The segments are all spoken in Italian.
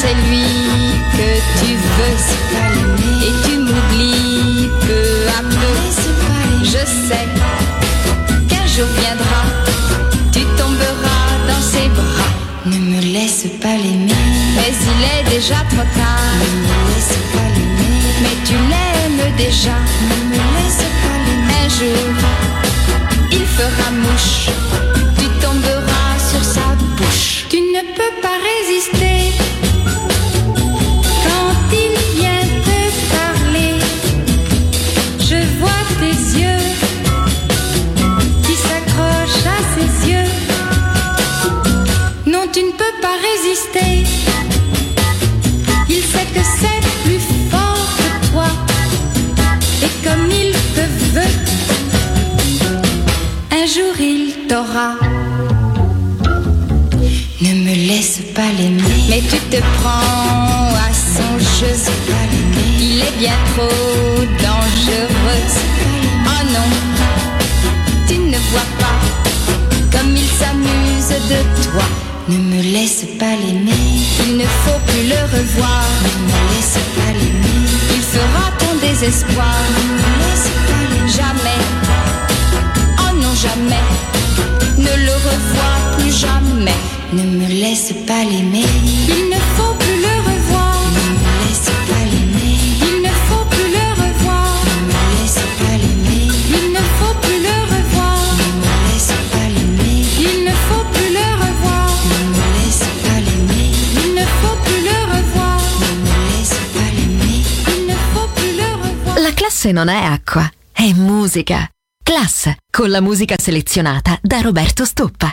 C'est lui que tu veux. Et tu m'oublies peu à peu. Je sais qu'un jour viendra, tu tomberas dans ses bras. Ne me laisse pas l'aimer. Mais il est déjà trop tard. Ne me laisse pas l'aimer. Mais tu l'aimes déjà. Ne me laisse pas l'aimer. Un jour, il fera mouche. Te prends à son jeu. Il est bien trop dangereux. Oh non, tu ne vois pas comme il s'amuse de toi. Ne me laisse pas l'aimer. Il ne faut plus le revoir. Ne me laisse pas l'aimer. Il fera ton désespoir. Ne me laisse pas l'aimer. Il ne faut plus le revoir. Ne me laisse pas l'aimer. Il ne faut plus le revoir. Ne me laisse pas l'aimer. Il ne faut plus le revoir. Ne me laisse pas l'aimer. Il ne faut plus le revoir. Ne me laisse pas l'aimer. Il ne faut plus le revoir. Ne me laisse pas l'aimer. Il ne faut plus le revoir. La classe non è acqua, è musica. Class, con la musica selezionata da Roberto Stoppa.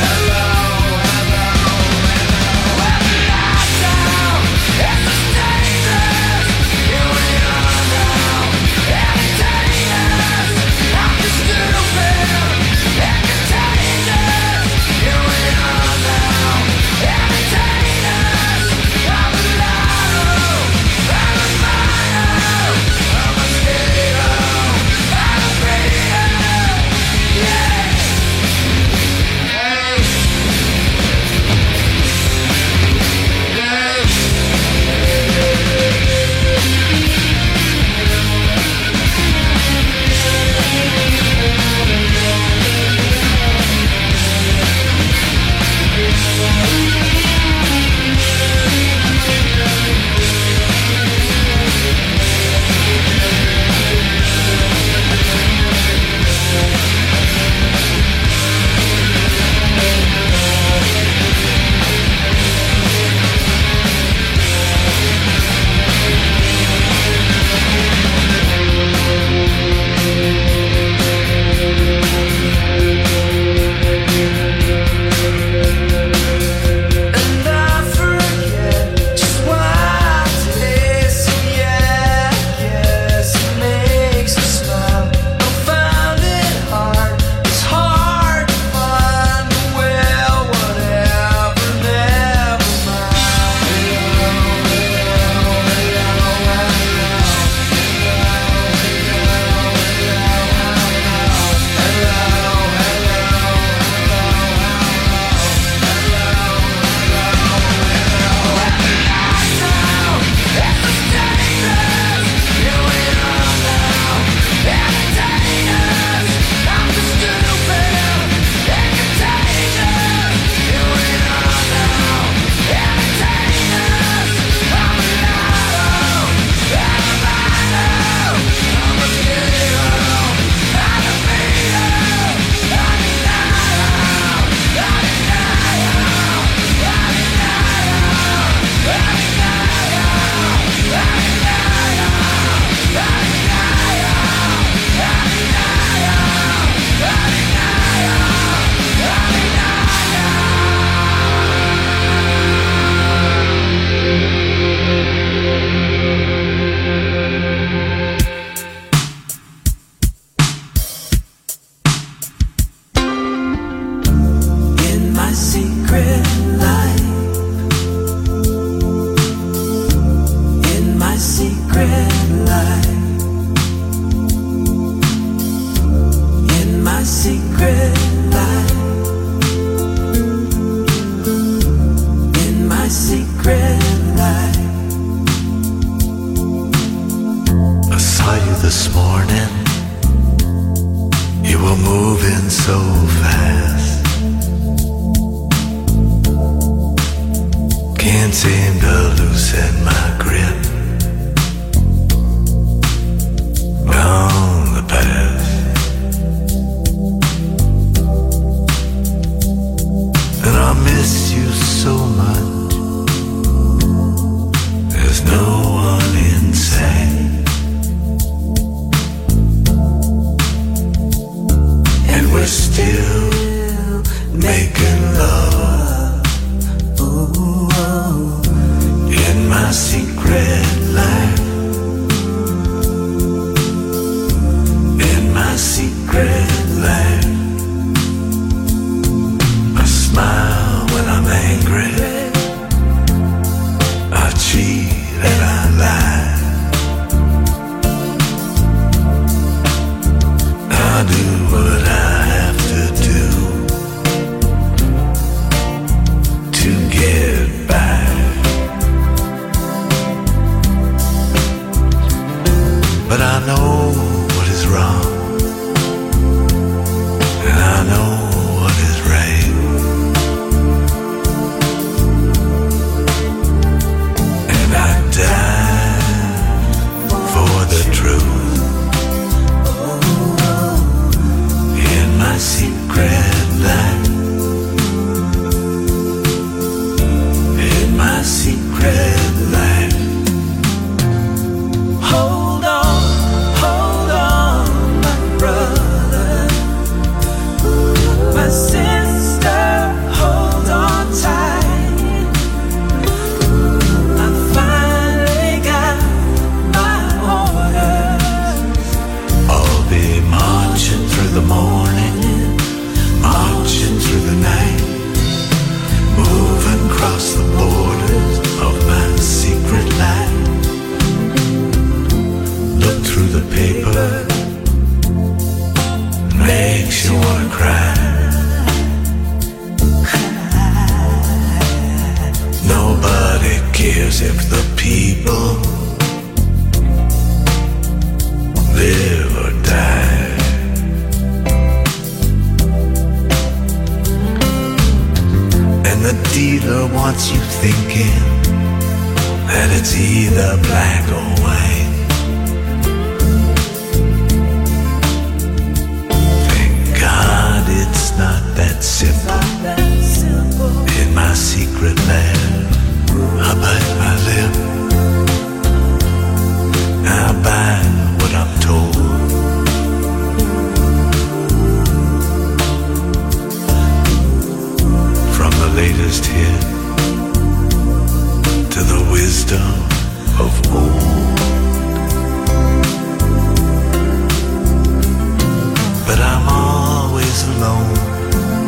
Hello. got you thinking that it's either black or white. Thank God it's not that simple. In my secret land, I bite my lip. I bite what I'm told. latest hit to the wisdom of old. But I'm always alone.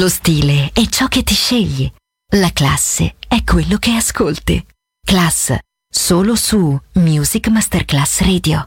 Lo stile è ciò che ti scegli. La classe è quello che ascolti. Class, solo su Music Masterclass Radio.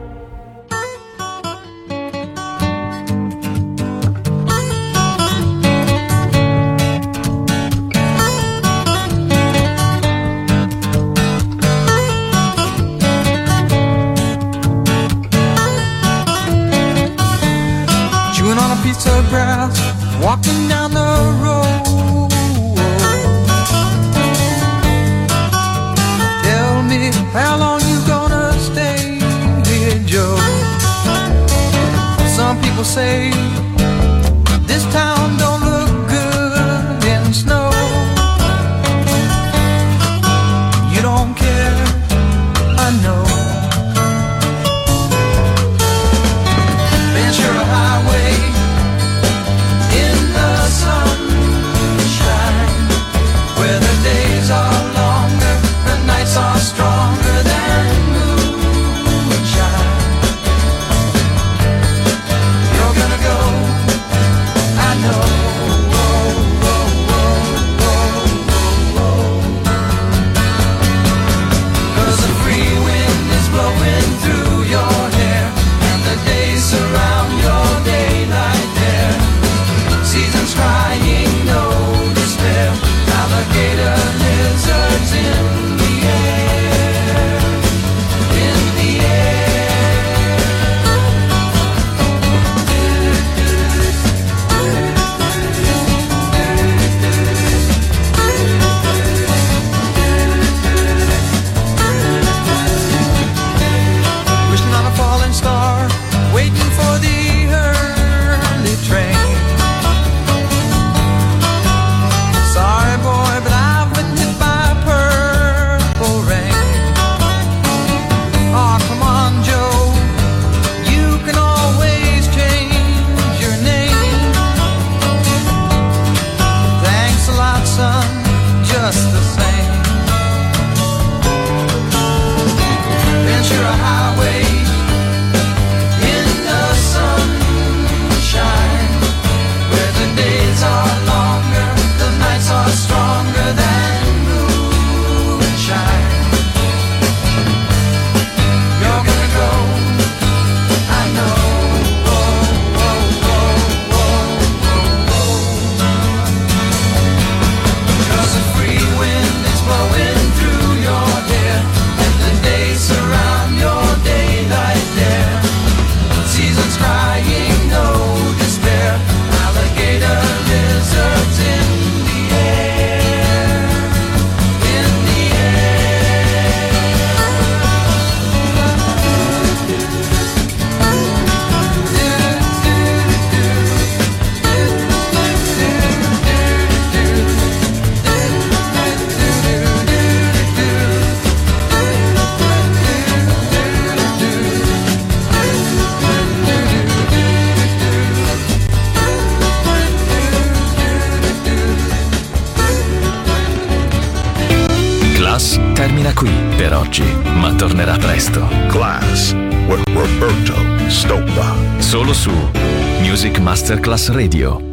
Masterclass Radio.